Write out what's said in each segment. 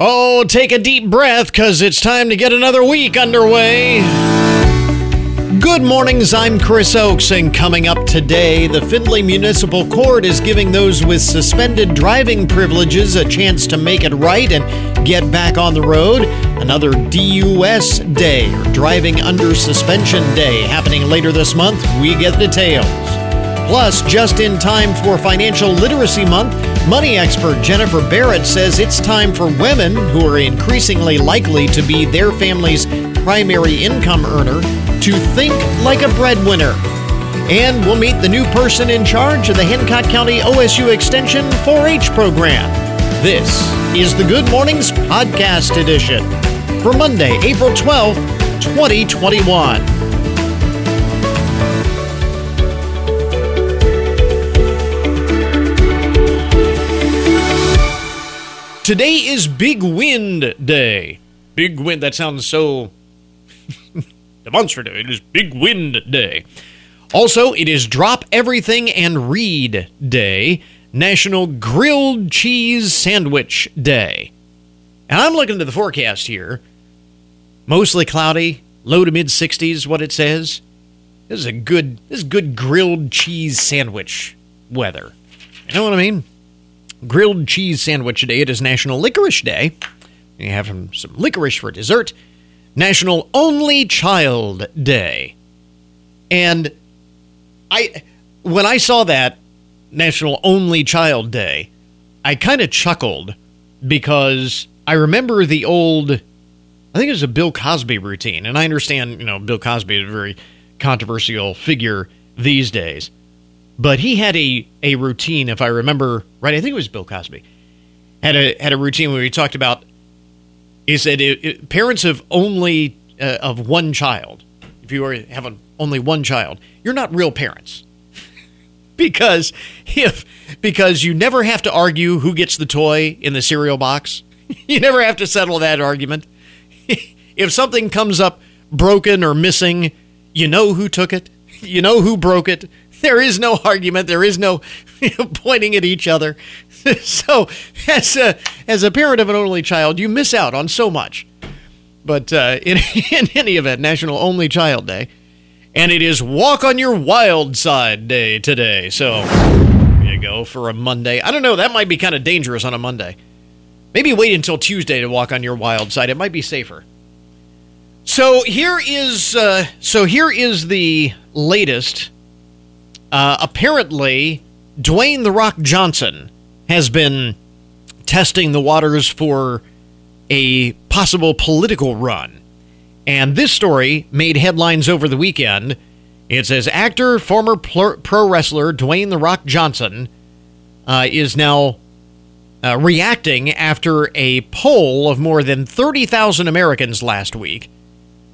Oh, take a deep breath because it's time to get another week underway. Good mornings, I'm Chris Oakes, and coming up today, the Findlay Municipal Court is giving those with suspended driving privileges a chance to make it right and get back on the road. Another DUS Day, or Driving Under Suspension Day, happening later this month. We get details. Plus, just in time for Financial Literacy Month, money expert Jennifer Barrett says it's time for women, who are increasingly likely to be their family's primary income earner, to think like a breadwinner. And we'll meet the new person in charge of the Hancock County OSU Extension 4 H program. This is the Good Mornings Podcast Edition for Monday, April 12th, 2021. Today is Big Wind Day. Big Wind, that sounds so demonstrative. It is Big Wind Day. Also, it is Drop Everything and Read Day, National Grilled Cheese Sandwich Day. And I'm looking at the forecast here. Mostly cloudy, low to mid 60s, what it says. This is a good, this is good grilled cheese sandwich weather. You know what I mean? Grilled cheese sandwich day. It is National Licorice Day. You have some, some licorice for dessert. National Only Child Day. And I when I saw that National Only Child Day, I kind of chuckled because I remember the old I think it was a Bill Cosby routine. And I understand, you know, Bill Cosby is a very controversial figure these days. But he had a, a routine, if I remember right. I think it was Bill Cosby had a had a routine where he talked about. He said it, it, parents of only uh, of one child. If you are have a, only one child, you're not real parents because if because you never have to argue who gets the toy in the cereal box. you never have to settle that argument. if something comes up broken or missing, you know who took it. You know who broke it. There is no argument. There is no pointing at each other. so, as a as a parent of an only child, you miss out on so much. But uh, in, in any event, National Only Child Day, and it is Walk on Your Wild Side Day today. So, there you go for a Monday. I don't know. That might be kind of dangerous on a Monday. Maybe wait until Tuesday to walk on your wild side. It might be safer. So here is uh, so here is the latest uh, apparently, Dwayne The Rock Johnson has been testing the waters for a possible political run. And this story made headlines over the weekend. It says actor, former pro wrestler Dwayne The Rock Johnson uh, is now uh, reacting after a poll of more than 30,000 Americans last week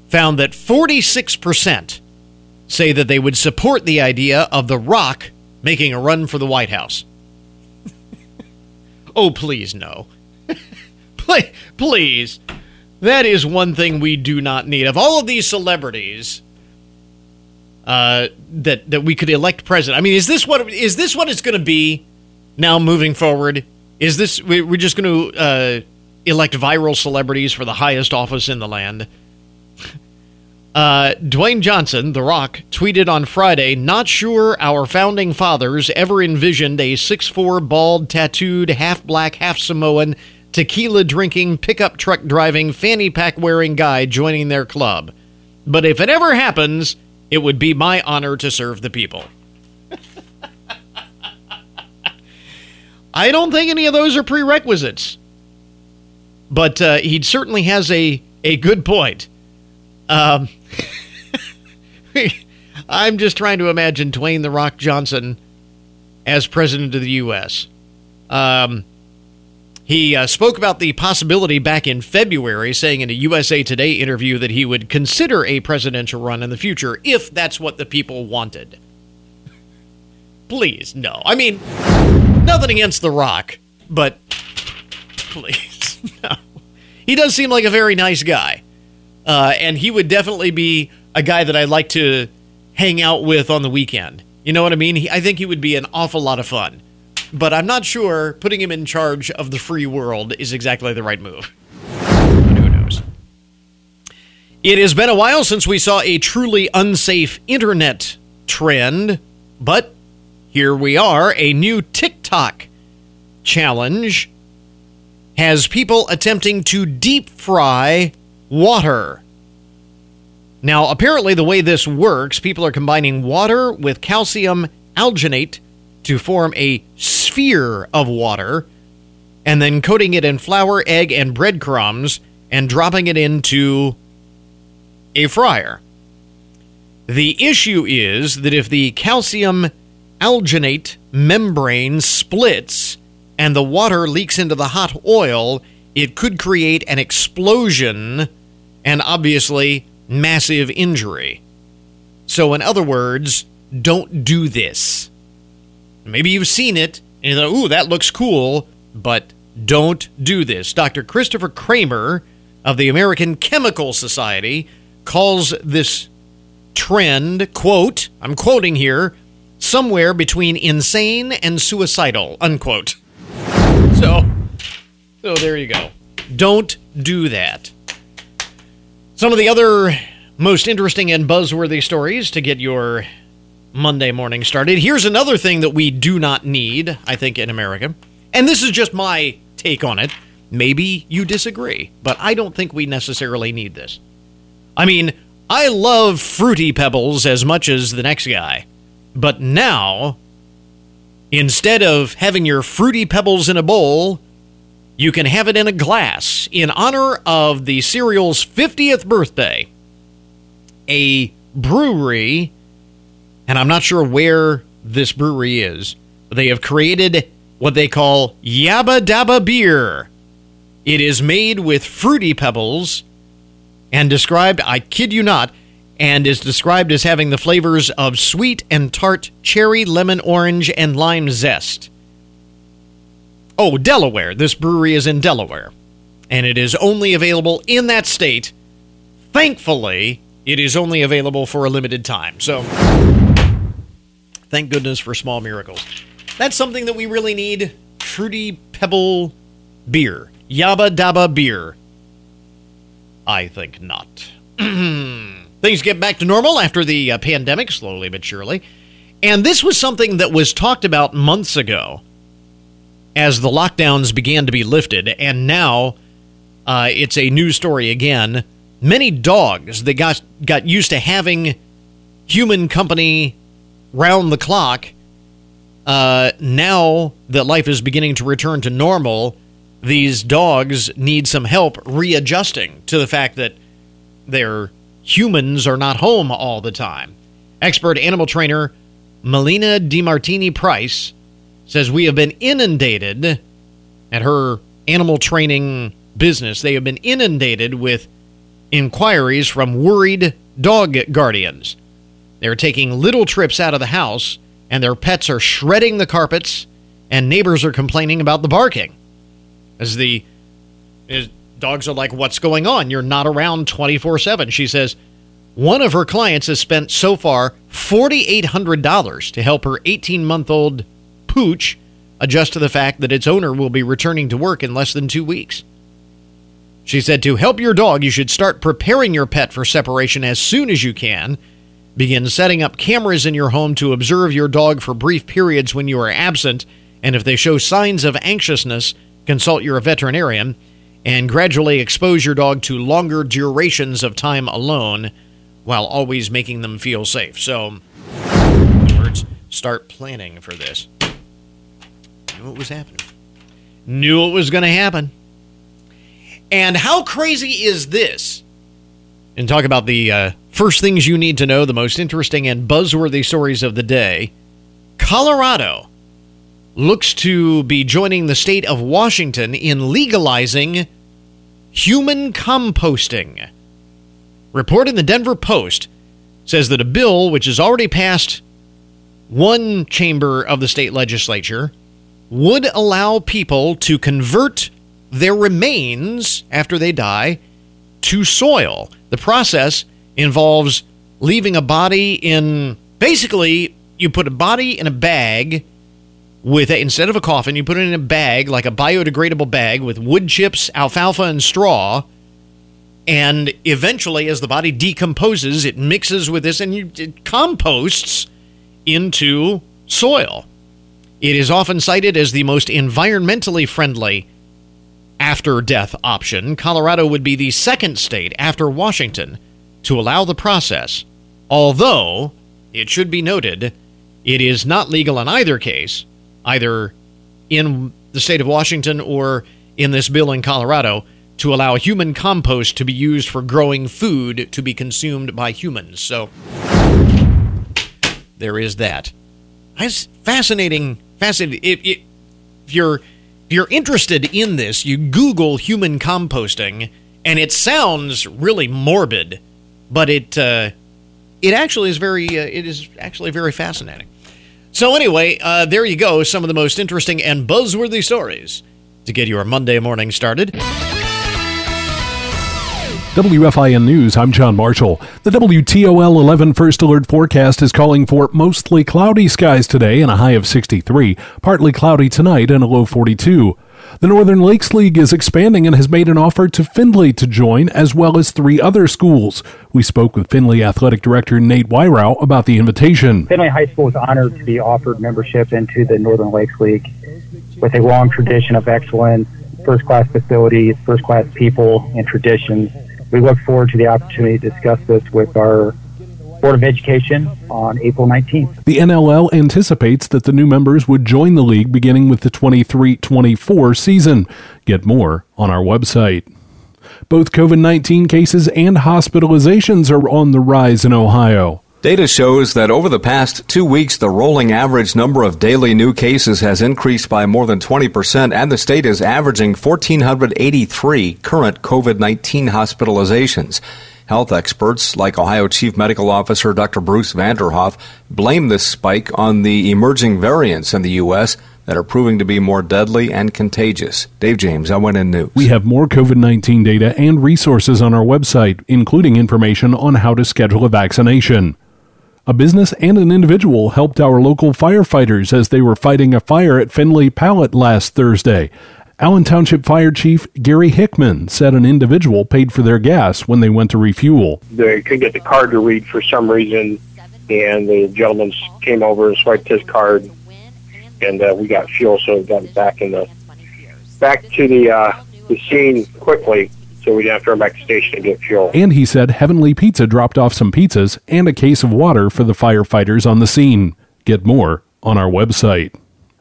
found that 46% say that they would support the idea of The Rock making a run for the White House. oh, please, no. please. That is one thing we do not need. Of all of these celebrities uh, that that we could elect president, I mean, is this what is this what it's going to be now moving forward? Is this we're just going to uh, elect viral celebrities for the highest office in the land? Uh, Dwayne Johnson, The Rock, tweeted on Friday, Not sure our founding fathers ever envisioned a 6'4, bald, tattooed, half black, half Samoan, tequila drinking, pickup truck driving, fanny pack wearing guy joining their club. But if it ever happens, it would be my honor to serve the people. I don't think any of those are prerequisites. But uh, he certainly has a, a good point. Um, I'm just trying to imagine Dwayne the Rock Johnson as president of the U.S. Um, he uh, spoke about the possibility back in February, saying in a USA Today interview that he would consider a presidential run in the future if that's what the people wanted. Please, no. I mean, nothing against The Rock, but please, no. He does seem like a very nice guy. Uh, and he would definitely be a guy that I'd like to hang out with on the weekend. You know what I mean? He, I think he would be an awful lot of fun. but I'm not sure putting him in charge of the free world is exactly the right move. But who knows? It has been a while since we saw a truly unsafe internet trend, but here we are. A new TikTok challenge has people attempting to deep fry water. Now, apparently, the way this works, people are combining water with calcium alginate to form a sphere of water and then coating it in flour, egg, and breadcrumbs and dropping it into a fryer. The issue is that if the calcium alginate membrane splits and the water leaks into the hot oil, it could create an explosion and obviously massive injury. So, in other words, don't do this. Maybe you've seen it and you thought, ooh, that looks cool, but don't do this. Dr. Christopher Kramer of the American Chemical Society calls this trend, quote, I'm quoting here, somewhere between insane and suicidal, unquote. So, so there you go. Don't do that. Some of the other most interesting and buzzworthy stories to get your Monday morning started. Here's another thing that we do not need, I think, in America. And this is just my take on it. Maybe you disagree, but I don't think we necessarily need this. I mean, I love Fruity Pebbles as much as the next guy, but now, instead of having your Fruity Pebbles in a bowl, you can have it in a glass in honor of the cereal's 50th birthday. A brewery, and I'm not sure where this brewery is, but they have created what they call Yabba Dabba Beer. It is made with Fruity Pebbles and described, I kid you not, and is described as having the flavors of sweet and tart cherry, lemon, orange, and lime zest. Oh, Delaware. This brewery is in Delaware. And it is only available in that state. Thankfully, it is only available for a limited time. So, thank goodness for small miracles. That's something that we really need Fruity Pebble beer. Yabba Dabba beer. I think not. Things get back to normal after the uh, pandemic, slowly but surely. And this was something that was talked about months ago as the lockdowns began to be lifted, and now uh, it's a news story again. Many dogs that got got used to having human company round the clock. Uh, now that life is beginning to return to normal, these dogs need some help readjusting to the fact that their humans are not home all the time. Expert animal trainer Melina DiMartini Price says we have been inundated at her animal training business. They have been inundated with inquiries from worried dog guardians. They're taking little trips out of the house, and their pets are shredding the carpets, and neighbors are complaining about the barking. As the as dogs are like, What's going on? You're not around 24 7. She says, one of her clients has spent so far $4,800 to help her 18 month old Pooch adjust to the fact that its owner will be returning to work in less than two weeks. She said to help your dog, you should start preparing your pet for separation as soon as you can. Begin setting up cameras in your home to observe your dog for brief periods when you are absent, and if they show signs of anxiousness, consult your veterinarian, and gradually expose your dog to longer durations of time alone while always making them feel safe. So, start planning for this it was happening. Knew it was going to happen. And how crazy is this? And talk about the uh, first things you need to know, the most interesting and buzzworthy stories of the day. Colorado looks to be joining the state of Washington in legalizing human composting. Report in the Denver Post says that a bill which has already passed one chamber of the state legislature would allow people to convert their remains after they die to soil. The process involves leaving a body in basically, you put a body in a bag with a, instead of a coffin, you put it in a bag, like a biodegradable bag with wood chips, alfalfa, and straw. And eventually, as the body decomposes, it mixes with this and you, it composts into soil. It is often cited as the most environmentally friendly after death option. Colorado would be the second state after Washington to allow the process, although it should be noted it is not legal in either case, either in the state of Washington or in this bill in Colorado, to allow human compost to be used for growing food to be consumed by humans. So there is that. It's fascinating. Fascinating. If, if you're if you're interested in this, you Google human composting, and it sounds really morbid, but it uh, it actually is very uh, it is actually very fascinating. So anyway, uh, there you go. Some of the most interesting and buzzworthy stories to get your Monday morning started. WFIN News, I'm John Marshall. The WTOL 11 First Alert forecast is calling for mostly cloudy skies today and a high of 63, partly cloudy tonight and a low 42. The Northern Lakes League is expanding and has made an offer to Findlay to join, as well as three other schools. We spoke with Findlay Athletic Director Nate Weirow about the invitation. Findlay High School is honored to be offered membership into the Northern Lakes League with a long tradition of excellence, first class facilities, first class people, and traditions we look forward to the opportunity to discuss this with our Board of Education on April 19th. The NLL anticipates that the new members would join the league beginning with the 23 24 season. Get more on our website. Both COVID 19 cases and hospitalizations are on the rise in Ohio. Data shows that over the past two weeks, the rolling average number of daily new cases has increased by more than 20%, and the state is averaging 1,483 current COVID 19 hospitalizations. Health experts, like Ohio Chief Medical Officer Dr. Bruce Vanderhoff, blame this spike on the emerging variants in the U.S. that are proving to be more deadly and contagious. Dave James, WFIN News. We have more COVID 19 data and resources on our website, including information on how to schedule a vaccination. A business and an individual helped our local firefighters as they were fighting a fire at Findlay Pallet last Thursday. Allen Township Fire Chief Gary Hickman said an individual paid for their gas when they went to refuel. They couldn't get the card to read for some reason, and the gentleman came over and swiped his card, and uh, we got fuel, so we got back in the back to the uh, the scene quickly so we didn't have to run back to the station and get fuel. And he said Heavenly Pizza dropped off some pizzas and a case of water for the firefighters on the scene. Get more on our website.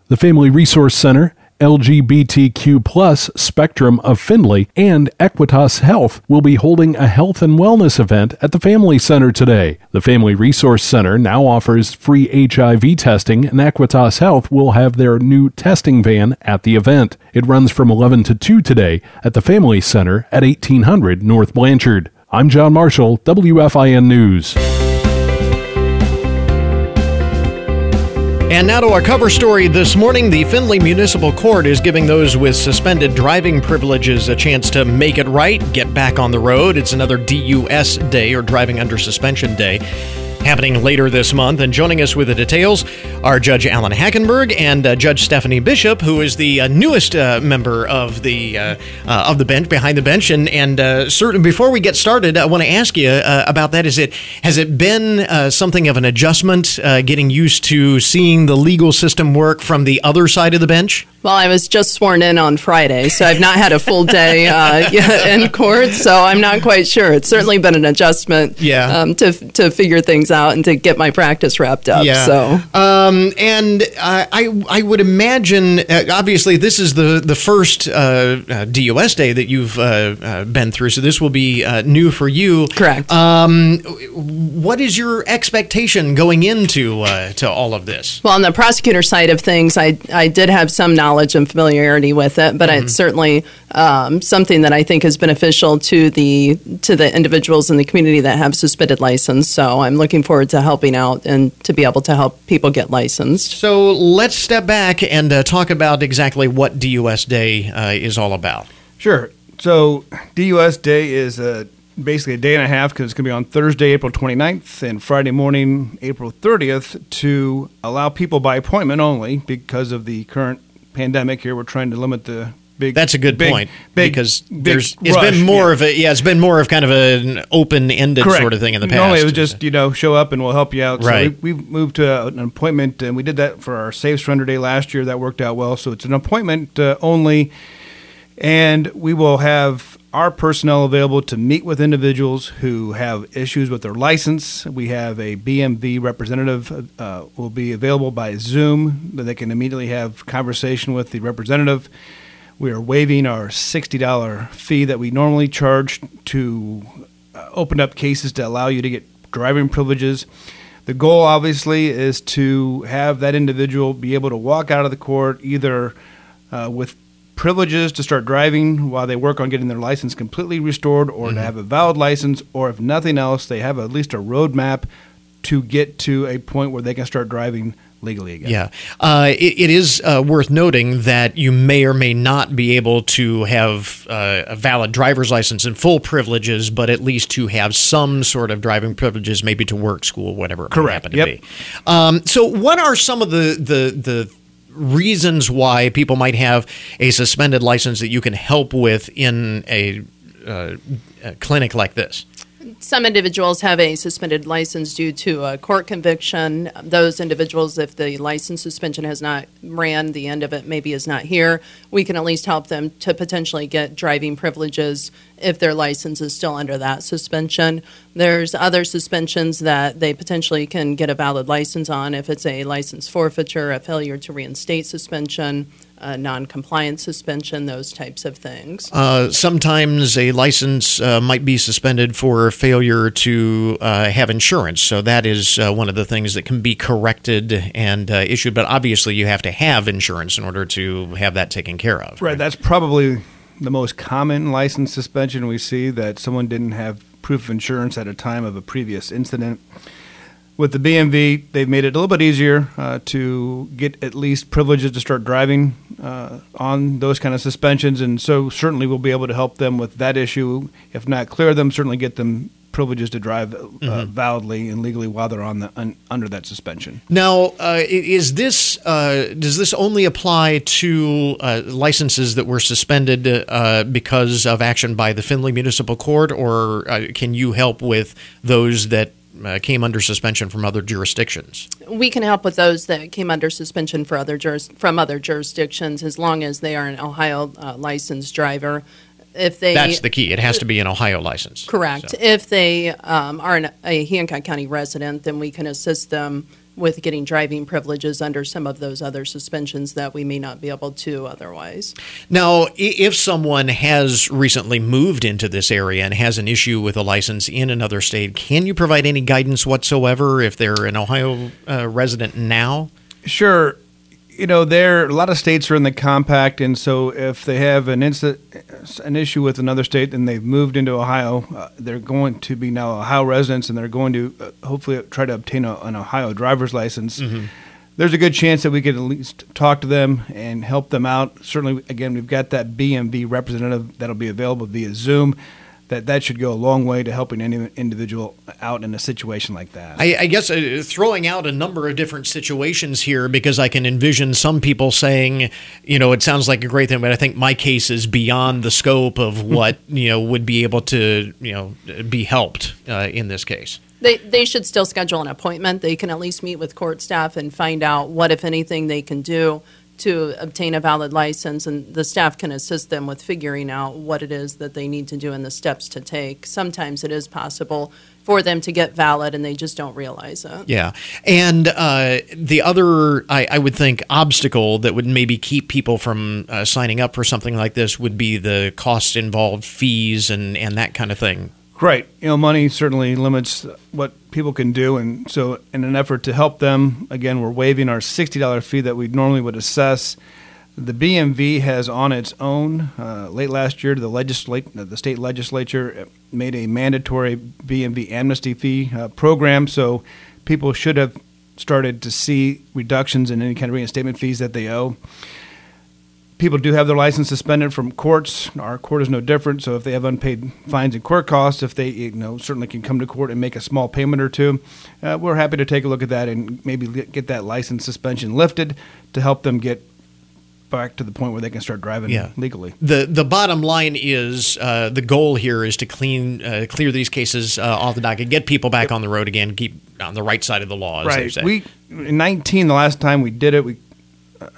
The Family Resource Center LGBTQ plus spectrum of Findlay and Equitas Health will be holding a health and wellness event at the Family Center today. The Family Resource Center now offers free HIV testing, and Equitas Health will have their new testing van at the event. It runs from 11 to 2 today at the Family Center at 1800 North Blanchard. I'm John Marshall, WFIN News. And now to our cover story this morning. The Findlay Municipal Court is giving those with suspended driving privileges a chance to make it right, get back on the road. It's another DUS day or driving under suspension day happening later this month. And joining us with the details are Judge Alan Hackenberg and uh, Judge Stephanie Bishop, who is the uh, newest uh, member of the uh, uh, of the bench behind the bench. And and uh, certain before we get started, I want to ask you about that. Is it has it been something of an adjustment, getting used to seeing the legal system work from the other side of the bench? Well, I was just sworn in on Friday, so I've not had a full day in court, so I'm not quite sure. It's certainly been an adjustment, yeah. Um, to to figure things out and to get my practice wrapped up. Yeah. So, um, and I I would imagine uh, obviously this is the the first uh, uh DUS day that you've uh, uh, been through, so this will be new for you. Correct. Um, what is your expectation going into to all of this? Well, on the prosecutor side of things, I I did have some knowledge and familiarity with it, but mm-hmm. it's certainly um, something that I think is beneficial to the to the individuals in the community that have suspended license. So I'm looking forward to helping out and to be able to help people get licensed. So let's step back and uh, talk about exactly what DUS Day uh, is all about. Sure. So DUS Day is a basically a day and a half because it's going to be on Thursday, April 29th, and Friday morning, April 30th, to allow people by appointment only because of the current pandemic here. We're trying to limit the big. That's a good big, point big, because there's it's rush, been more yeah. of a yeah it's been more of kind of an open ended sort of thing in the past. Normally, it was just you know show up and we'll help you out. Right. So we, we moved to an appointment, and we did that for our Safe Surrender Day last year. That worked out well. So it's an appointment uh, only, and we will have our personnel available to meet with individuals who have issues with their license. We have a BMV representative uh, will be available by Zoom that they can immediately have conversation with the representative. We are waiving our $60 fee that we normally charge to uh, open up cases to allow you to get driving privileges. The goal, obviously, is to have that individual be able to walk out of the court either uh, with privileges to start driving while they work on getting their license completely restored or to have a valid license, or if nothing else, they have at least a roadmap to get to a point where they can start driving legally again. Yeah. Uh, it, it is uh, worth noting that you may or may not be able to have uh, a valid driver's license and full privileges, but at least to have some sort of driving privileges, maybe to work, school, whatever it Correct. happen to Yep. be. Um, so, what are some of the, the, the reasons why people might have a suspended license that you can help with in a, uh, a clinic like this? Some individuals have a suspended license due to a court conviction. Those individuals, if the license suspension has not ran, the end of it maybe is not here, we can at least help them to potentially get driving privileges if their license is still under that suspension. There's other suspensions that they potentially can get a valid license on if it's a license forfeiture, a failure to reinstate suspension, a non-compliance suspension, those types of things. Uh, sometimes a license uh, might be suspended for failure to uh, have insurance. So that is uh, one of the things that can be corrected and uh, issued. But obviously, you have to have insurance in order to have that taken care of. Right. That's probably the most common license suspension we see that someone didn't have proof of insurance at a time of a previous incident. With the BMV, they've made it a little bit easier uh, to get at least privileges to start driving uh, on those kind of suspensions, and so certainly we'll be able to help them with that issue. If not clear them, certainly get them privileges to drive uh, validly and legally while they're on the un, under that suspension. Now, uh, is this uh, does this only apply to uh, licenses that were suspended uh, because of action by the Findlay Municipal Court, or uh, can you help with those that uh, came under suspension from other jurisdictions? We can help with those that came under suspension for other juris, from other jurisdictions as long as they are an Ohio uh, licensed driver. If they That's the key. It has to be an Ohio license. correct, So- if they um, are an, a Hancock County resident, then we can assist them with getting driving privileges under some of those other suspensions that we may not be able to otherwise. Now, if someone has recently moved into this area and has an issue with a license in another state, can you provide any guidance whatsoever if they're an Ohio uh, resident now? Sure. You know, there a lot of states are in the compact, and so if they have an incident, an issue with another state, and they've moved into Ohio, uh, they're going to be now Ohio residents, and they're going to uh, hopefully try to obtain a, an Ohio driver's license. There's a good chance that we could at least talk to them and help them out. Certainly, again, we've got that BMV representative that'll be available via Zoom. That that should go a long way to helping any individual out in a situation like that. I, I guess uh, throwing out a number of different situations here because I can envision some people saying, you know, it sounds like a great thing, but I think my case is beyond the scope of what you know would be able to you know be helped uh, in this case. They, they should still schedule an appointment. They can at least meet with court staff and find out what, if anything, they can do to obtain a valid license, and the staff can assist them with figuring out what it is that they need to do and the steps to take. Sometimes it is possible for them to get valid, and they just don't realize it. Yeah, and uh, the other, I, I would think, obstacle that would maybe keep people from uh, signing up for something like this would be the costs involved, fees, and and that kind of thing. Right. You know, money certainly limits what people can do. And so, in an effort to help them, again, we're waiving our $60 fee that we normally would assess. The BMV has on its own, uh, late last year, the, legislate, the state legislature made a mandatory BMV amnesty fee uh, program. So, people should have started to see reductions in any kind of reinstatement fees that they owe people do have their license suspended from courts. Our court is no different. So if they have unpaid fines and court costs, if they you know certainly can come to court and make a small payment or two, uh, we're happy to take a look at that and maybe get that license suspension lifted to help them get back to the point where they can start driving yeah. legally. The the bottom line is uh, the goal here is to clean uh, clear these cases uh, off the docket, get people back on the road again, keep on the right side of the law. right. We in 19 the last time we did it, we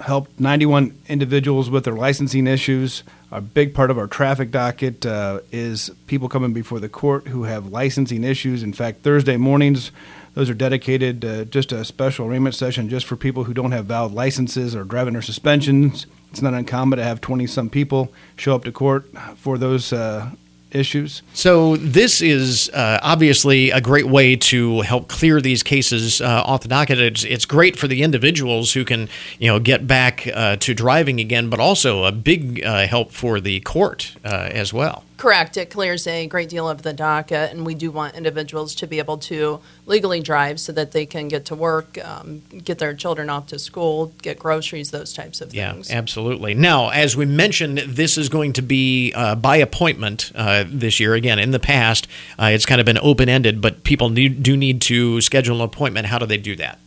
helped 91 individuals with their licensing issues. A big part of our traffic docket uh, is people coming before the court who have licensing issues. In fact, Thursday mornings, those are dedicated uh, just a special arraignment session just for people who don't have valid licenses or driving or suspensions. It's not uncommon to have 20 some people show up to court for those uh, issues. So this is uh, obviously a great way to help clear these cases uh, off the docket. It's, it's great for the individuals who can, you know, get back uh, to driving again, but also a big uh, help for the court uh, as well. Correct. It clears a great deal of the docket, and we do want individuals to be able to legally drive so that they can get to work, um, get their children off to school, get groceries, those types of things. Yeah, absolutely. Now, as we mentioned, this is going to be uh, by appointment uh, this year. Again, in the past, uh, it's kind of been open ended, but people need, do need to schedule an appointment. How do they do that?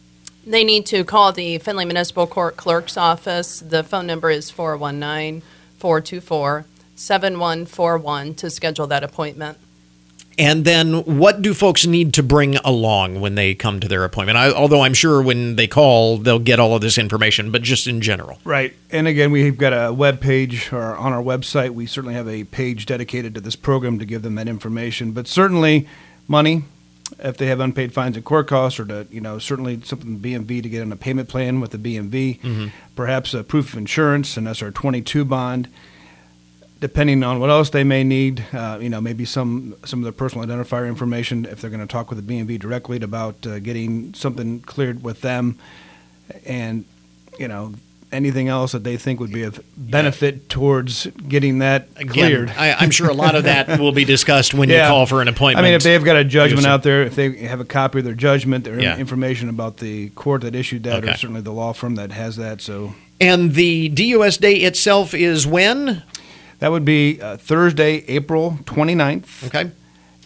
They need to call the Findlay Municipal Court Clerk's office. The phone number is 419 424 7141 to schedule that appointment. And then, what do folks need to bring along when they come to their appointment? I, although I'm sure when they call, they'll get all of this information, but just in general. Right. And again, we've got a web page or on our website. We certainly have a page dedicated to this program to give them that information. But certainly, money, if they have unpaid fines and court costs, or to you know certainly something BMV to get on a payment plan with the BMV, mm-hmm. perhaps a proof of insurance, an SR twenty two bond depending on what else they may need, uh, you know, maybe some some of their personal identifier information if they're going to talk with the BMV directly about uh, getting something cleared with them, and you know anything else that they think would be of benefit yeah. towards getting that Again, cleared. I, am sure a lot of that will be discussed when yeah. you call for an appointment. I mean, if they've got a judgment out there, if they have a copy of their judgment, their yeah. information about the court that issued that, okay. or certainly the law firm that has that. So. And the DUS day itself is when? That would be uh, Thursday, April 29th. Okay.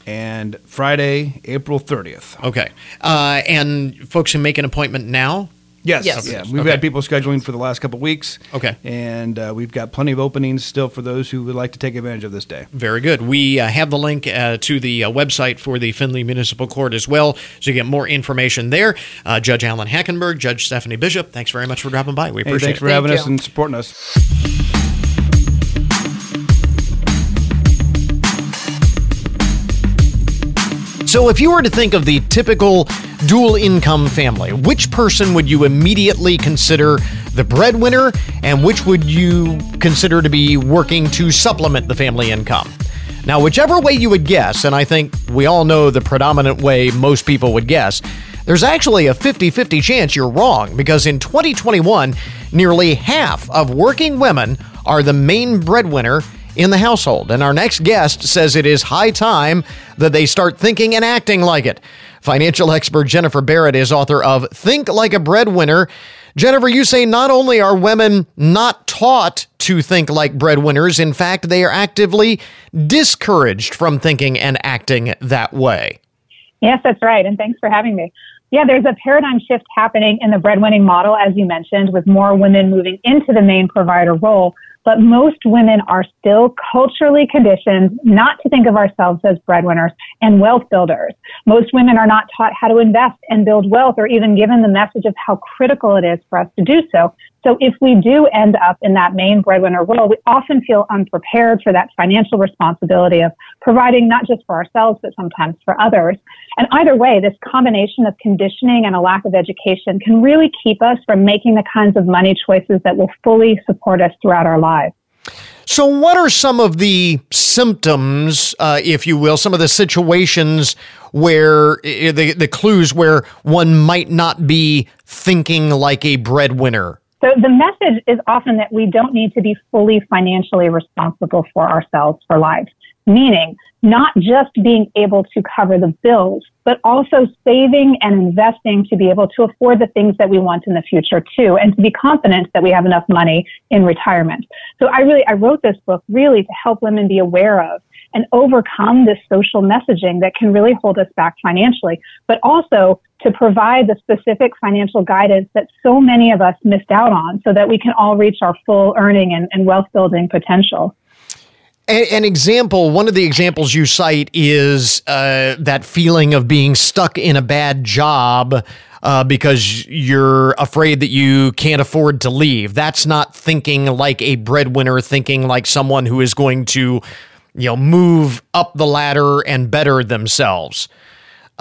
And Friday, April 30th. Okay. Uh, and folks can make an appointment now? Yes. yes. Yeah. We've okay. had people scheduling for the last couple weeks. Okay. And uh, we've got plenty of openings still for those who would like to take advantage of this day. Very good. We uh, have the link uh, to the uh, website for the Findlay Municipal Court as well, so you get more information there. Uh, Judge Alan Hackenberg, Judge Stephanie Bishop, thanks very much for dropping by. We appreciate hey, thanks it. for having Thank us you. and supporting us. So, if you were to think of the typical dual income family, which person would you immediately consider the breadwinner, and which would you consider to be working to supplement the family income? Now, whichever way you would guess, and I think we all know the predominant way most people would guess, there's actually a 50 50 chance you're wrong because in 2021, nearly half of working women are the main breadwinner in the household. And our next guest says it is high time that they start thinking and acting like it. Financial expert Jennifer Barrett is author of Think Like a Breadwinner. Jennifer, you say not only are women not taught to think like breadwinners, in fact, they are actively discouraged from thinking and acting that way. Yes, that's right. And thanks for having me. Yeah, there's a paradigm shift happening in the breadwinning model, as you mentioned, with more women moving into the main provider role but most women are still culturally conditioned not to think of ourselves as breadwinners and wealth builders. Most women are not taught how to invest and build wealth or even given the message of how critical it is for us to do so. So if we do end up in that main breadwinner role, we often feel unprepared for that financial responsibility of providing not just for ourselves, but sometimes for others. And either way, this combination of conditioning and a lack of education can really keep us from making the kinds of money choices that will fully support us throughout our lives. So, what are some of the symptoms, uh, if you will, some of the situations where the, the clues where one might not be thinking like a breadwinner? So the message is often that we don't need to be fully financially responsible for ourselves for life. meaning not just being able to cover the bills, but also saving and investing to be able to afford the things that we want in the future too, and to be confident that we have enough money in retirement. So I really, I wrote this book really to help women be aware of and overcome this social messaging that can really hold us back financially, but also to provide the specific financial guidance that so many of us missed out on so that we can all reach our full earning and, and wealth building potential. An, example, one of the examples you cite is uh, that feeling of being stuck in a bad job uh, because you're afraid that you can't afford to leave. That's not thinking like a breadwinner, thinking like someone who is going to, you know, move up the ladder and better themselves.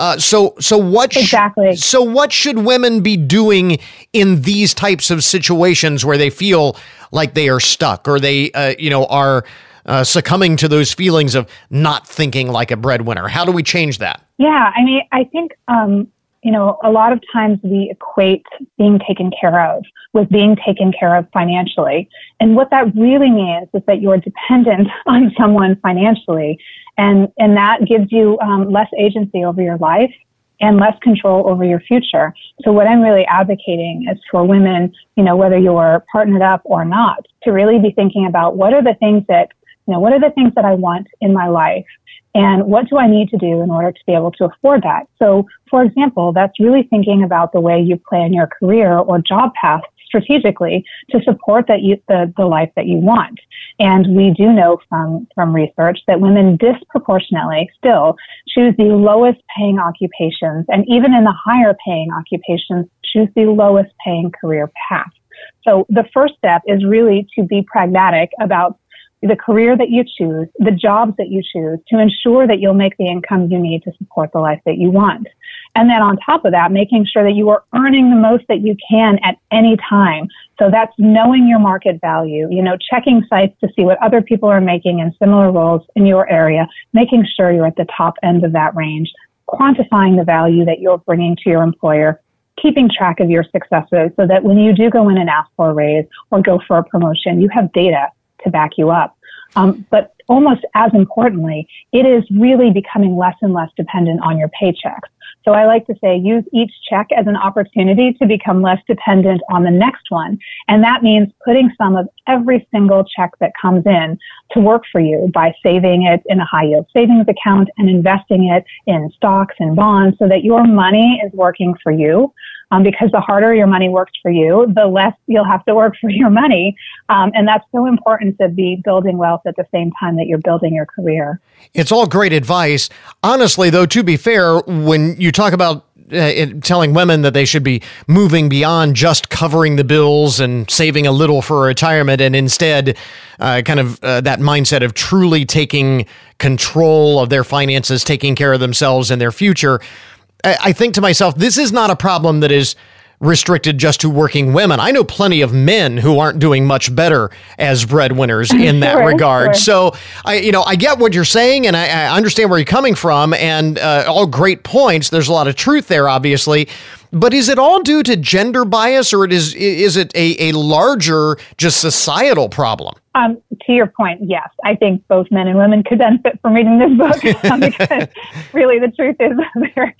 Uh, so, so what? Exactly. Sh- so, what should women be doing in these types of situations where they feel like they are stuck or they, uh, you know, are uh, succumbing to those feelings of not thinking like a breadwinner? How do we change that? Yeah, I mean, I think um, you know a lot of times we equate being taken care of with being taken care of financially, and what that really means is that you're dependent on someone financially, and and that gives you um, less agency over your life and less control over your future. So what I'm really advocating is for women, you know, whether you're partnered up or not, to really be thinking about what are the things that you know, what are the things that I want in my life? And what do I need to do in order to be able to afford that? So, for example, that's really thinking about the way you plan your career or job path strategically to support that you, the, the life that you want. And we do know from, from research that women disproportionately still choose the lowest paying occupations and even in the higher paying occupations choose the lowest paying career path. So the first step is really to be pragmatic about the career that you choose, the jobs that you choose to ensure that you'll make the income you need to support the life that you want. And then on top of that, making sure that you are earning the most that you can at any time. So that's knowing your market value, you know, checking sites to see what other people are making in similar roles in your area, making sure you're at the top end of that range, quantifying the value that you're bringing to your employer, keeping track of your successes so that when you do go in and ask for a raise or go for a promotion, you have data to back you up. Um, but almost as importantly, it is really becoming less and less dependent on your paychecks. So I like to say use each check as an opportunity to become less dependent on the next one. And that means putting some of every single check that comes in to work for you by saving it in a high yield savings account and investing it in stocks and bonds so that your money is working for you um, because the harder your money works for you, the less you'll have to work for your money. Um, and that's so important to be building wealth at the same time that you're building your career. It's all great advice. Honestly, though, to be fair, when you talk about uh, telling women that they should be moving beyond just covering the bills and saving a little for retirement and instead uh, kind of uh, that mindset of truly taking control of their finances, taking care of themselves and their future. I think to myself, this is not a problem that is restricted just to working women. I know plenty of men who aren't doing much better as breadwinners in that sure, regard. Sure. So I, you know, I get what you're saying, and I, I understand where you're coming from, and uh, all great points. There's a lot of truth there, obviously. But is it all due to gender bias, or it is is it a, a larger, just societal problem? Um, to your point, yes, I think both men and women could benefit from reading this book um, because really the truth is there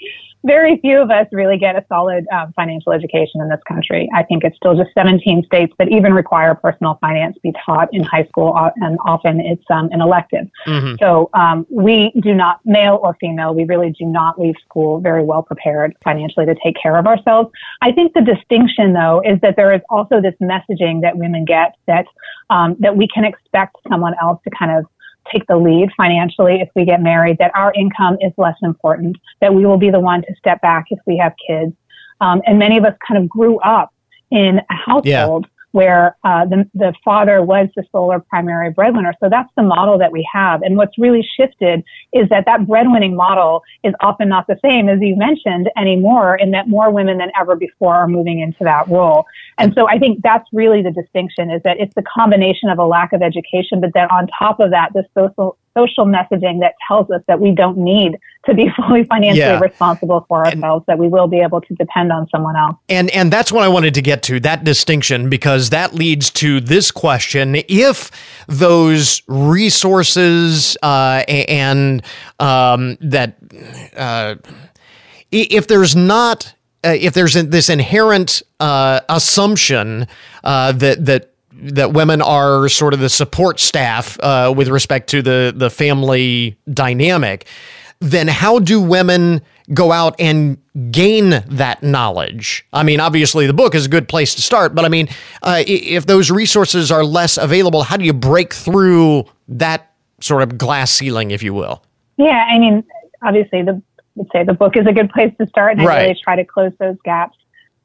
very few of us really get a solid um, financial education in this country. I think it's still just 17 states that even require personal finance be taught in high school, uh, and often it's um, an elective. Mm-hmm. So um, we do not, male or female, we really do not leave school very well prepared financially to take care of ourselves. I think the distinction, though, is that there is also this messaging that women get that um, that we can expect someone else to kind of take the lead financially if we get married, that our income is less important, that we will be the one to step back if we have kids. Um, and many of us kind of grew up in a household where uh, the, the father was the sole or primary breadwinner. So that's the model that we have. And what's really shifted is that that breadwinning model is often not the same, as you mentioned, anymore, in that more women than ever before are moving into that role. And so I think that's really the distinction is that it's the combination of a lack of education, but then on top of that, the social social messaging that tells us that we don't need to be fully financially yeah. responsible for ourselves, and, that we will be able to depend on someone else. And and that's what I wanted to get to that distinction because that leads to this question: If those resources uh, and um, that uh, if there's not uh, if there's this inherent uh, assumption uh, that that that women are sort of the support staff uh, with respect to the the family dynamic, then how do women go out and gain that knowledge? I mean, obviously the book is a good place to start, but I mean, uh, if those resources are less available, how do you break through that sort of glass ceiling, if you will? Yeah, I mean, obviously the would say the book is a good place to start, and right. I really try to close those gaps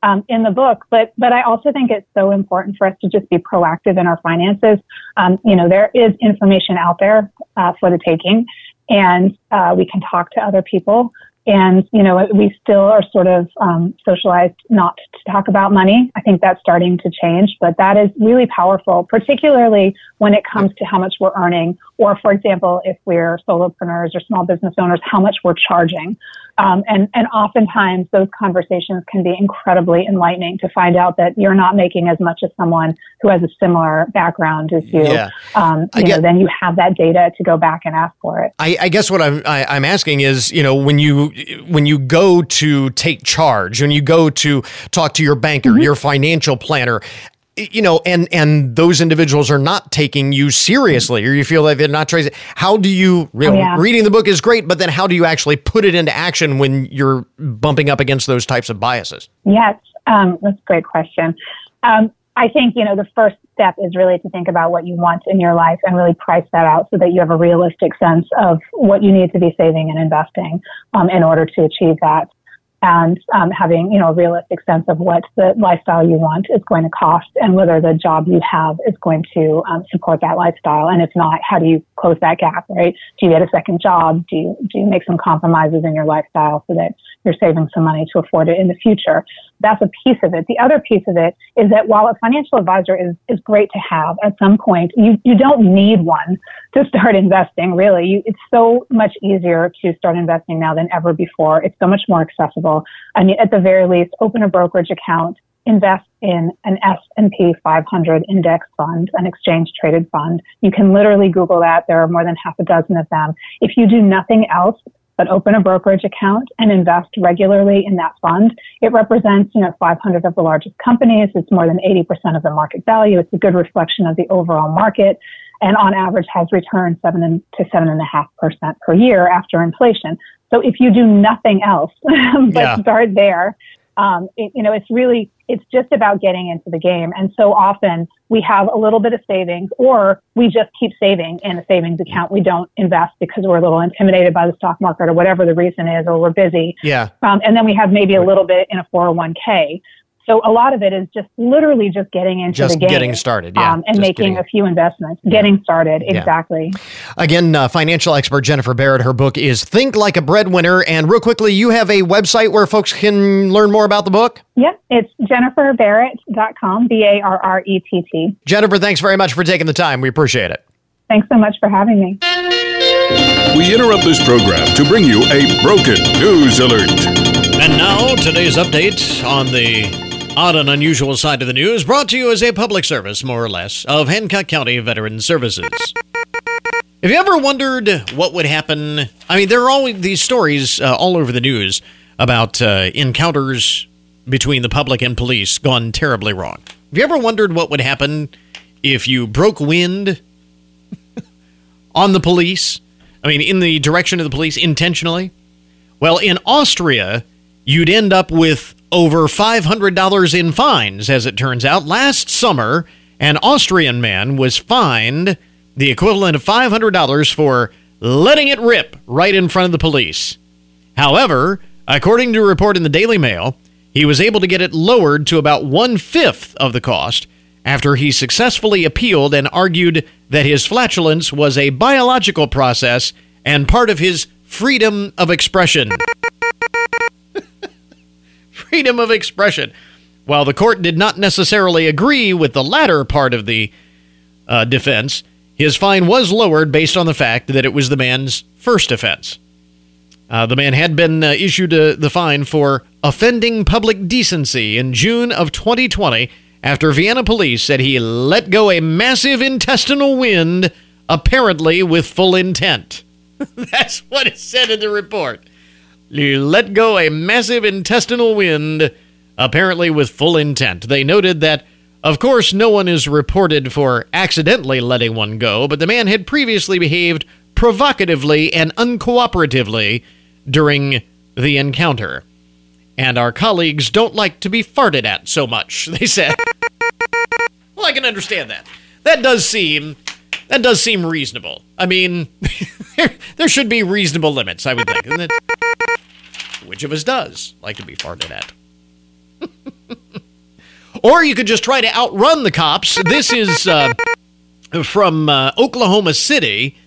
um, in the book. But but I also think it's so important for us to just be proactive in our finances. Um, you know, there is information out there uh, for the taking, and uh, we can talk to other people. And, you know, we still are sort of um, socialized not to talk about money. I think that's starting to change, but that is really powerful, particularly when it comes to how much we're earning, or, for example, if we're solopreneurs or small business owners, how much we're charging. Um, and, and oftentimes those conversations can be incredibly enlightening to find out that you're not making as much as someone who has a similar background as you. Yeah. Um, you know, then you have that data to go back and ask for it. I, I guess what I'm, I, am i am asking is, you know, when you, when you go to take charge, when you go to talk to your banker, mm-hmm. your financial planner, you know, and and those individuals are not taking you seriously, or you feel like they're not tracing. How do you, you know, oh, yeah. reading the book is great, but then how do you actually put it into action when you're bumping up against those types of biases? Yes, um, that's a great question. Um, I think you know the first step is really to think about what you want in your life and really price that out so that you have a realistic sense of what you need to be saving and investing um, in order to achieve that and um, having you know a realistic sense of what the lifestyle you want is going to cost and whether the job you have is going to um, support that lifestyle. And if not how do you close that gap right? Do you get a second job? Do you do you make some compromises in your lifestyle so that you're saving some money to afford it in the future? That's a piece of it. The other piece of it is that while a financial advisor is is great to have at some point you you don't need one to start investing really. You, it's so much easier to start investing now than ever before. It's so much more accessible I mean, at the very least, open a brokerage account, invest in an S&P 500 index fund, an exchange traded fund. You can literally Google that. There are more than half a dozen of them. If you do nothing else but open a brokerage account and invest regularly in that fund, it represents, you know, 500 of the largest companies. It's more than 80% of the market value. It's a good reflection of the overall market and on average has returned seven to seven and a half percent per year after inflation. So if you do nothing else but yeah. start there, um, it, you know, it's really, it's just about getting into the game. And so often we have a little bit of savings or we just keep saving in a savings account. We don't invest because we're a little intimidated by the stock market or whatever the reason is, or we're busy. Yeah. Um, and then we have maybe a little bit in a 401k. So a lot of it is just literally just getting into just the game, getting started, yeah, um, and making getting, a few investments, yeah. getting started. Exactly. Yeah. Again, uh, financial expert Jennifer Barrett. Her book is "Think Like a Breadwinner." And real quickly, you have a website where folks can learn more about the book. Yeah, it's jenniferbarrett.com. B A R R E T T. Jennifer, thanks very much for taking the time. We appreciate it. Thanks so much for having me. We interrupt this program to bring you a broken news alert. And now, today's update on the Odd and unusual side of the news brought to you as a public service, more or less, of Hancock County Veteran Services. Have you ever wondered what would happen? I mean, there are always these stories uh, all over the news about uh, encounters between the public and police gone terribly wrong. Have you ever wondered what would happen if you broke wind on the police? I mean, in the direction of the police intentionally? Well, in Austria, you'd end up with over $500 in fines, as it turns out. Last summer, an Austrian man was fined the equivalent of $500 for letting it rip right in front of the police. However, according to a report in the Daily Mail, he was able to get it lowered to about one fifth of the cost after he successfully appealed and argued that his flatulence was a biological process and part of his freedom of expression freedom of expression. While the court did not necessarily agree with the latter part of the uh, defense, His fine was lowered based on the fact that it was the man's first offense. Uh, the man had been uh, issued uh, the fine for offending public decency in June of 2020 after Vienna police said he let go a massive intestinal wind, apparently with full intent. That's what it said in the report. Let go a massive intestinal wind, apparently with full intent. They noted that, of course, no one is reported for accidentally letting one go, but the man had previously behaved provocatively and uncooperatively during the encounter. And our colleagues don't like to be farted at so much, they said. well, I can understand that. That does seem that does seem reasonable. I mean, there, there should be reasonable limits, I would think. Which of us does like to be farted at? or you could just try to outrun the cops. This is uh, from uh, Oklahoma City.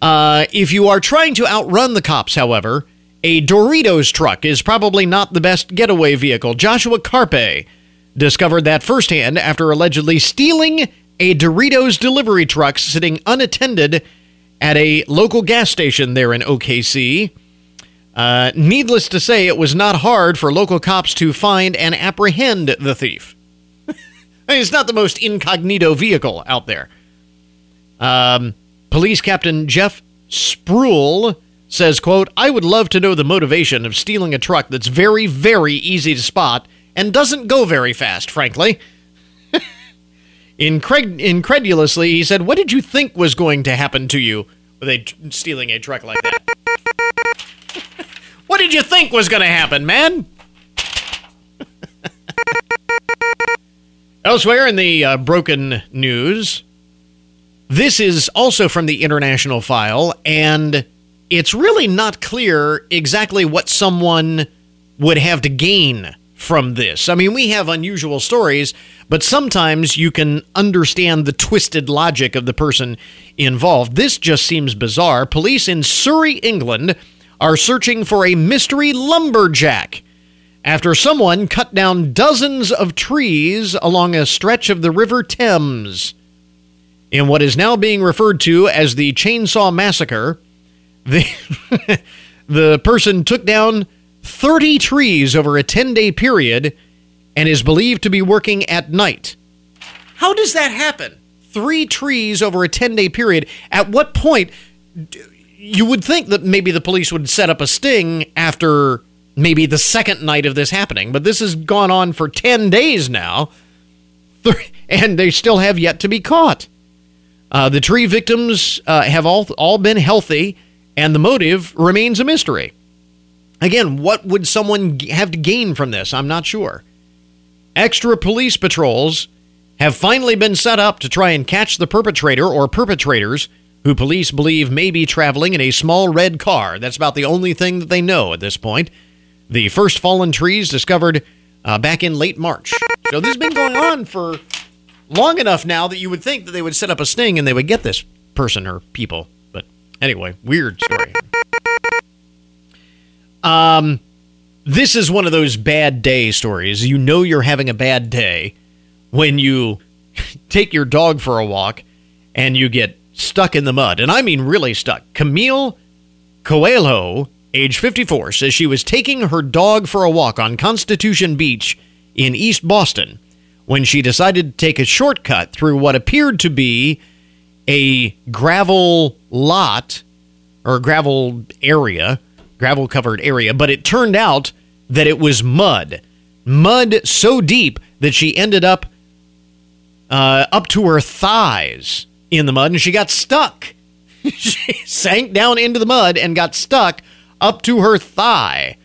Uh, if you are trying to outrun the cops, however, a Doritos truck is probably not the best getaway vehicle. Joshua Carpe discovered that firsthand after allegedly stealing a Doritos delivery truck sitting unattended at a local gas station there in OKC. Uh, needless to say, it was not hard for local cops to find and apprehend the thief. I mean, it's not the most incognito vehicle out there. Um, Police Captain Jeff Spruill says, quote, I would love to know the motivation of stealing a truck that's very, very easy to spot and doesn't go very fast, frankly. Incred- incredulously, he said, What did you think was going to happen to you with a stealing a truck like that? what did you think was going to happen, man? Elsewhere in the uh, broken news, this is also from the international file, and it's really not clear exactly what someone would have to gain from this. I mean, we have unusual stories, but sometimes you can understand the twisted logic of the person involved. This just seems bizarre. Police in Surrey, England, are searching for a mystery lumberjack after someone cut down dozens of trees along a stretch of the River Thames. In what is now being referred to as the Chainsaw Massacre, the, the person took down 30 trees over a 10 day period and is believed to be working at night. How does that happen? Three trees over a 10 day period. At what point you would think that maybe the police would set up a sting after maybe the second night of this happening, but this has gone on for 10 days now, and they still have yet to be caught. Uh, the tree victims uh, have all all been healthy, and the motive remains a mystery. Again, what would someone have to gain from this? I'm not sure. Extra police patrols have finally been set up to try and catch the perpetrator or perpetrators who police believe may be traveling in a small red car. That's about the only thing that they know at this point. The first fallen trees discovered uh, back in late March. So this has been going on for long enough now that you would think that they would set up a sting and they would get this person or people. But anyway, weird story. Um, this is one of those bad day stories. You know you're having a bad day when you take your dog for a walk and you get stuck in the mud. And I mean really stuck. Camille Coelho, age 54, says she was taking her dog for a walk on Constitution Beach in East Boston when she decided to take a shortcut through what appeared to be a gravel lot or gravel area, gravel covered area, but it turned out that it was mud. Mud so deep that she ended up uh, up to her thighs in the mud and she got stuck. she sank down into the mud and got stuck up to her thigh.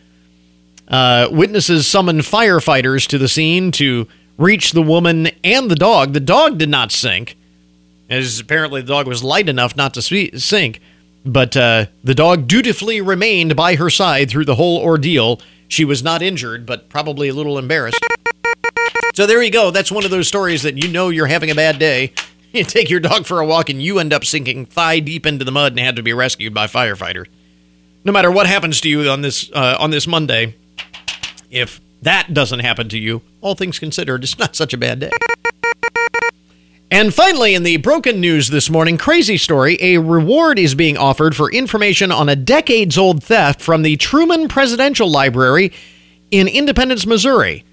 Uh, witnesses summoned firefighters to the scene to reach the woman and the dog. The dog did not sink, as apparently the dog was light enough not to sink. But uh, the dog dutifully remained by her side through the whole ordeal. She was not injured, but probably a little embarrassed. So there you go. That's one of those stories that you know you're having a bad day. You take your dog for a walk and you end up sinking thigh deep into the mud and had to be rescued by firefighters. No matter what happens to you on this uh, on this Monday, if that doesn't happen to you, all things considered, it's not such a bad day. And finally, in the broken news this morning, crazy story a reward is being offered for information on a decades old theft from the Truman Presidential Library in Independence, Missouri.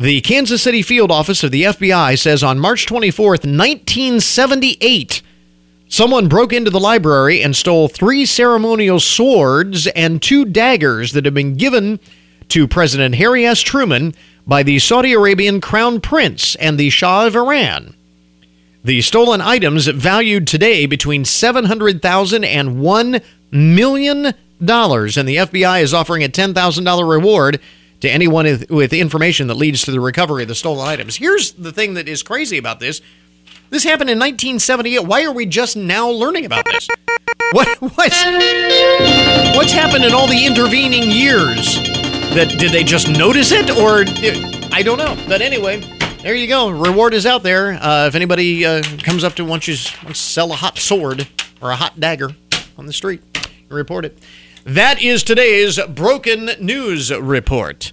The Kansas City field office of the FBI says on March 24th, 1978, someone broke into the library and stole three ceremonial swords and two daggers that had been given to President Harry S. Truman by the Saudi Arabian Crown Prince and the Shah of Iran. The stolen items valued today between $700,000 and $1 million, and the FBI is offering a $10,000 reward to anyone with information that leads to the recovery of the stolen items. Here's the thing that is crazy about this. This happened in 1978. Why are we just now learning about this? What what's what's happened in all the intervening years? That did they just notice it or I don't know. But anyway, there you go. Reward is out there. Uh, if anybody uh, comes up to wants you wants to sell a hot sword or a hot dagger on the street, report it. That is today's broken news report.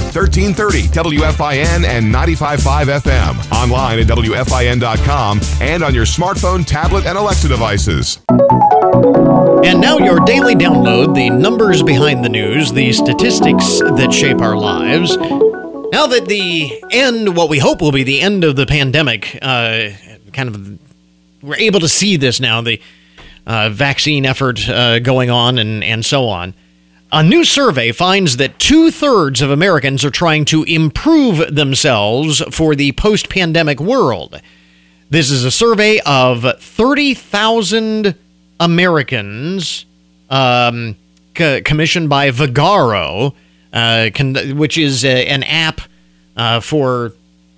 at 1330 WFIN and 95.5 FM. Online at WFIN.com and on your smartphone, tablet, and Alexa devices. And now your daily download, the numbers behind the news, the statistics that shape our lives. Now that the end, what we hope will be the end of the pandemic, uh, kind of, we're able to see this now, the uh, vaccine effort uh, going on and, and so on. A new survey finds that two thirds of Americans are trying to improve themselves for the post pandemic world. This is a survey of 30,000 Americans um, commissioned by Vagaro, uh, con- which is a, an app uh, for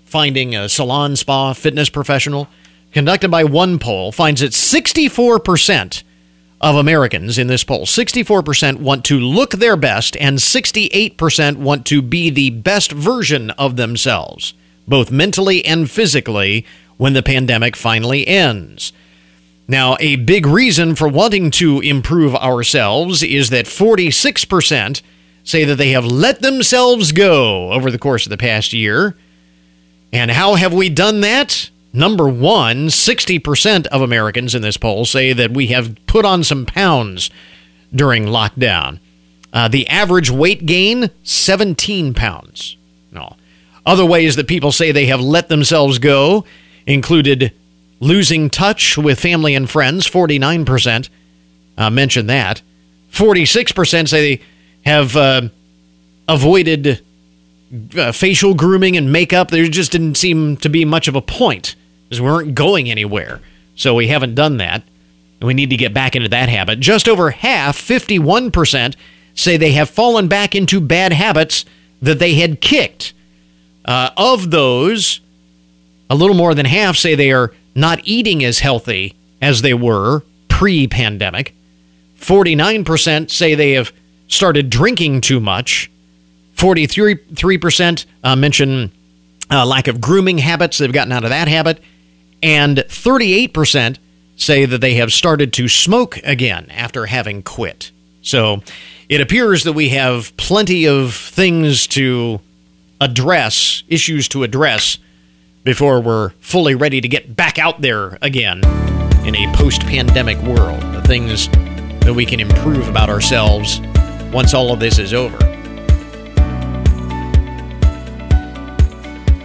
finding a salon, spa, fitness professional. Conducted by OnePoll, finds that 64% of Americans in this poll. 64% want to look their best, and 68% want to be the best version of themselves, both mentally and physically, when the pandemic finally ends. Now, a big reason for wanting to improve ourselves is that 46% say that they have let themselves go over the course of the past year. And how have we done that? Number one, 60% of Americans in this poll say that we have put on some pounds during lockdown. Uh, the average weight gain, 17 pounds. No. Other ways that people say they have let themselves go included losing touch with family and friends, 49% uh, mentioned that. 46% say they have uh, avoided uh, facial grooming and makeup. There just didn't seem to be much of a point because we weren't going anywhere. So we haven't done that. And we need to get back into that habit. Just over half, 51%, say they have fallen back into bad habits that they had kicked. Uh, of those, a little more than half say they are not eating as healthy as they were pre pandemic. 49% say they have started drinking too much. 43% uh, mention uh, lack of grooming habits. They've gotten out of that habit and 38% say that they have started to smoke again after having quit. So it appears that we have plenty of things to address, issues to address, before we're fully ready to get back out there again in a post pandemic world. The things that we can improve about ourselves once all of this is over.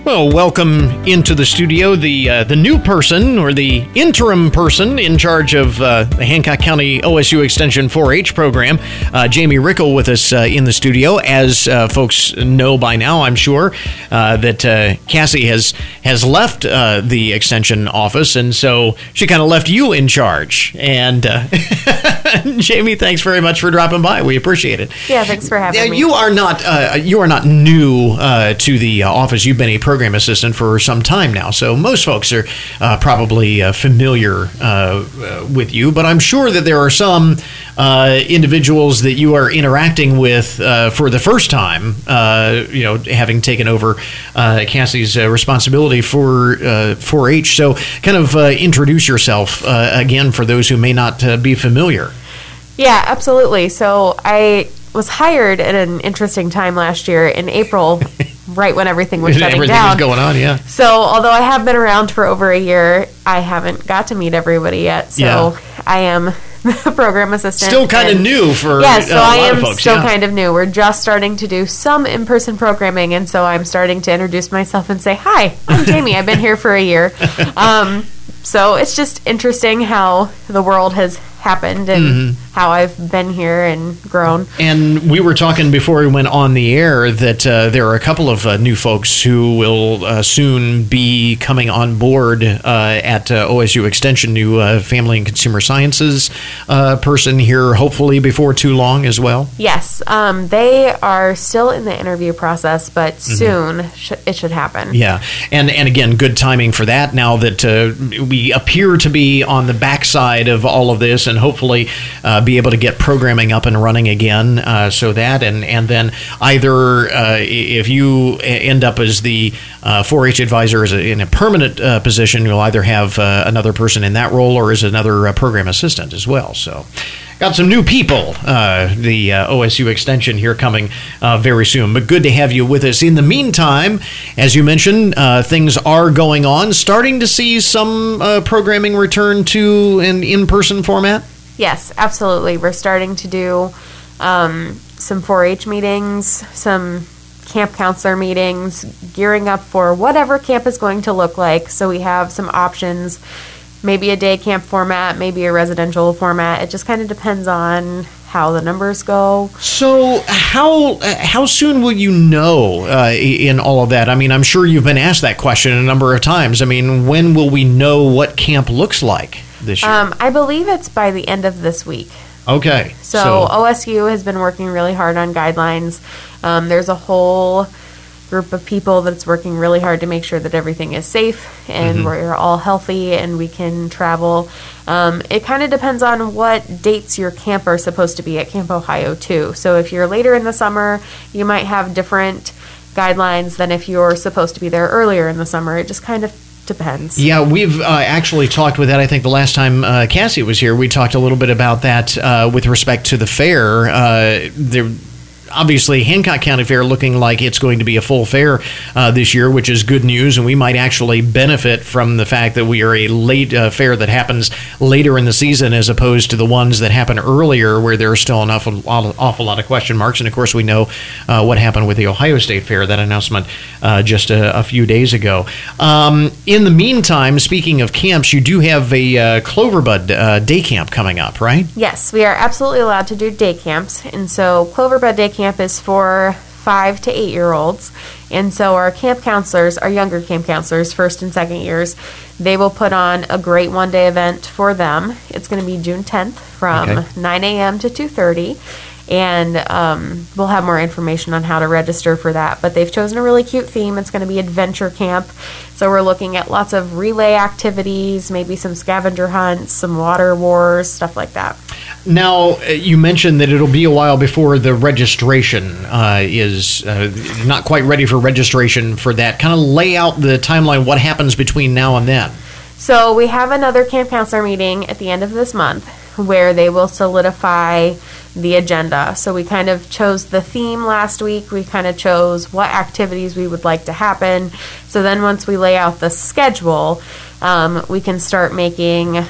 Well, welcome into the studio the uh, the new person or the interim person in charge of uh, the Hancock County OSU Extension 4-H program, uh, Jamie Rickle, with us uh, in the studio. As uh, folks know by now, I'm sure uh, that Cassie has has left the extension office, and so she kind of left you in charge. And Jamie, thanks very much for dropping by. We appreciate it. Yeah, thanks for having me. You are not you are not new to the office. You've been a program program assistant for some time now, so most folks are uh, probably uh, familiar uh, uh, with you. But I'm sure that there are some uh, individuals that you are interacting with for the first time. You know, having taken over Cassie's responsibility for uh, 4-H. So, kind of introduce yourself again for those who may not be familiar. Yeah, absolutely. So I was hired at an interesting time last year in April, right when everything was shutting Everything down. was going on, yeah. So although I have been around for over a year, I haven't got to meet everybody yet. So Yeah. I am the program assistant. Still kind of new for yeah, uh, so lot I am folks. still yeah. kind of new. We're just starting to do some in-person programming, and so I'm starting to introduce myself and say, "Hi, I'm Jamie. I've been here for a year." Um, so it's just interesting how the world has happened and Mm-hmm. How I've been here and grown. And we were talking before we went on the air that uh, there are a couple of uh, new folks who will uh, soon be coming on board uh, at uh, OSU Extension, new uh, Family and Consumer Sciences uh, person here, hopefully before too long as well. Yes, um, they are still in the interview process, but soon sh- it should happen. Mm-hmm. Yeah, and and again, good timing for that. Now that uh, we appear to be on the backside of all of this, and hopefully uh, be able to get programming up and running again. Uh, so that, and and then either uh, if you end up as the uh, 4-H advisor as a, in a permanent uh, position, you'll either have uh, another person in that role or as another uh, program assistant as well. So. Got some new people, uh, the uh, OSU extension here coming uh, very soon. But good to have you with us. In the meantime, as you mentioned, uh, things are going on. Starting to see some uh, programming return to an in person format. Yes, absolutely. We're starting to do um, some 4 H meetings, some camp counselor meetings, gearing up for whatever camp is going to look like. So we have some options maybe a day camp format, maybe a residential format. It just kind of depends on how the numbers go. So how how soon will you know uh, in all of that? I mean, I'm sure you've been asked that question a number of times. I mean, when will we know what camp looks like this year? Um, I believe it's by the end of this week. okay, So, OSU has been working really hard on guidelines. Um, there's a whole group of people that's working really hard to make sure that everything is safe and Mhm. we're all healthy and we can travel. Um, it kind of depends on what dates your camp are supposed to be at Camp Ohio too. So if you're later in the summer, you might have different guidelines than if you're supposed to be there earlier in the summer. It just kind of depends. Yeah, we've uh, actually talked with that. I think the last time uh, Cassie was here, we talked a little bit about that uh, with respect to the fair. Uh, there. Obviously, Hancock County Fair looking like it's going to be a full fair uh, this year, which is good news, and we might actually benefit from the fact that we are a late uh, fair that happens later in the season as opposed to the ones that happen earlier, where there are still an awful, awful lot of question marks. And of course, we know uh, what happened with the Ohio State Fair, that announcement uh, just a, a few days ago. Um, in the meantime, speaking of camps, you do have a uh, Cloverbud uh, day camp coming up, right? Yes, we are absolutely allowed to do day camps. And so Cloverbud Day Camp is for five to eight year olds. And so our camp counselors, our younger camp counselors, first and second years, they will put on a great one day event for them. It's going to be June 10th from Okay. 9 a.m. to 2.30. And um, we'll have more information on how to register for that. But they've chosen a really cute theme. It's going to be adventure camp. So we're looking at lots of relay activities, maybe some scavenger hunts, some water wars, stuff like that. Now, uh, you mentioned that it'll be a while before the registration uh, is uh, not quite ready for registration for that. Kind of lay out the timeline, what happens between now and then. So we have another camp counselor meeting at the end of this month where they will solidify the agenda. So we kind of chose the theme last week. We kind of chose what activities we would like to happen. So then once we lay out the schedule, um, we can start making, you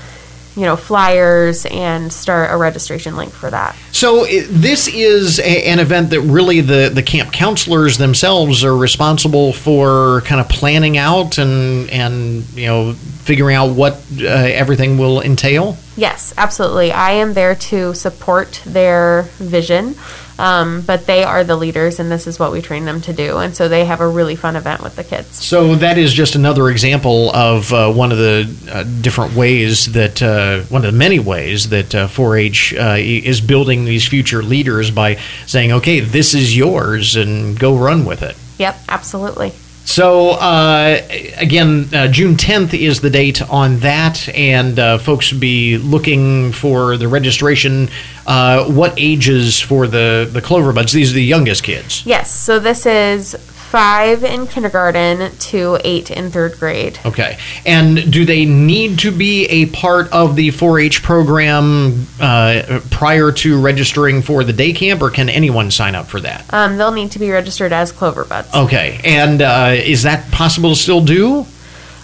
know, flyers and start a registration link for that. So this is a, an event that really the, the camp counselors themselves are responsible for kind of planning out and and you know figuring out what uh, everything will entail. Yes, absolutely. I am there to support their vision, um, but they are the leaders, and this is what we train them to do. And so they have a really fun event with the kids. So that is just another example of uh, one of the uh, different ways that uh, one of the many ways that uh, 4-H uh, is building these future leaders by saying, "Okay, this is yours, and go run with it." Yep, absolutely. So, uh, again, uh, June 10th is the date on that, and uh, folks be looking for the registration. Uh, what ages for the, the Cloverbuds? These are the youngest kids. Yes, so this is five in kindergarten to eight in third grade. Okay. And do they need to be a part of the 4 H program uh, prior to registering for the day camp, or can anyone sign up for that? Um, they'll need to be registered as Cloverbuds. Okay. And uh, is that possible to still do?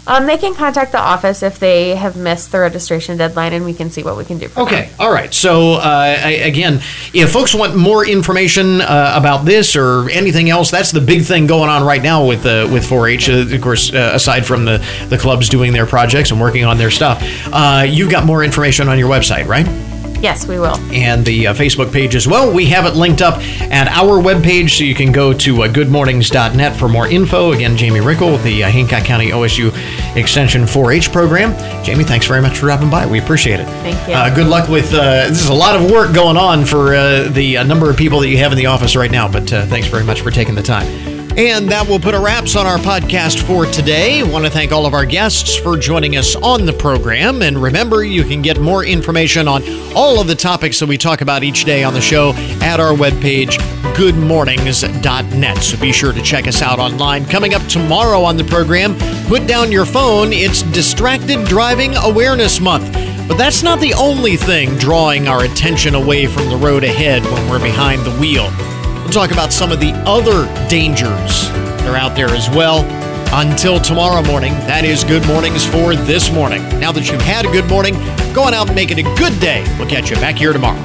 Um, they can contact the office if they have missed the registration deadline, and we can see what we can do. For them. Okay, all right. So, uh, I, again, if folks want more information uh, about this or anything else, that's the big thing going on right now with uh, with 4-H. Uh, of course, uh, aside from the the clubs doing their projects and working on their stuff, uh, you've got more information on your website, right? Yes, we will. and the uh, Facebook page as well. We have it linked up at our webpage, so you can go to uh, goodmornings.net for more info. Again, Jamie Rickle with the uh, Hancock County OSU Extension 4 H program. Jamie, thanks very much for dropping by. We appreciate it. Thank you. Uh, good luck with uh, this is a lot of work going on for uh, the uh, number of people that you have in the office right now, but uh, thanks very much for taking the time. And that will put a wraps on our podcast for today. Want to thank all of our guests for joining us on the program. And remember, you can get more information on all of the topics that we talk about each day on the show at our webpage, goodmornings.net. So be sure to check us out online. Coming up tomorrow on the program, put down your phone. It's Distracted Driving Awareness Month. But that's not the only thing drawing our attention away from the road ahead when we're behind the wheel. We'll talk about some of the other dangers that are out there as well. Until tomorrow morning, that is Good Mornings for this morning. Now that you've had a good morning, go on out and make it a good day. We'll catch you back here tomorrow.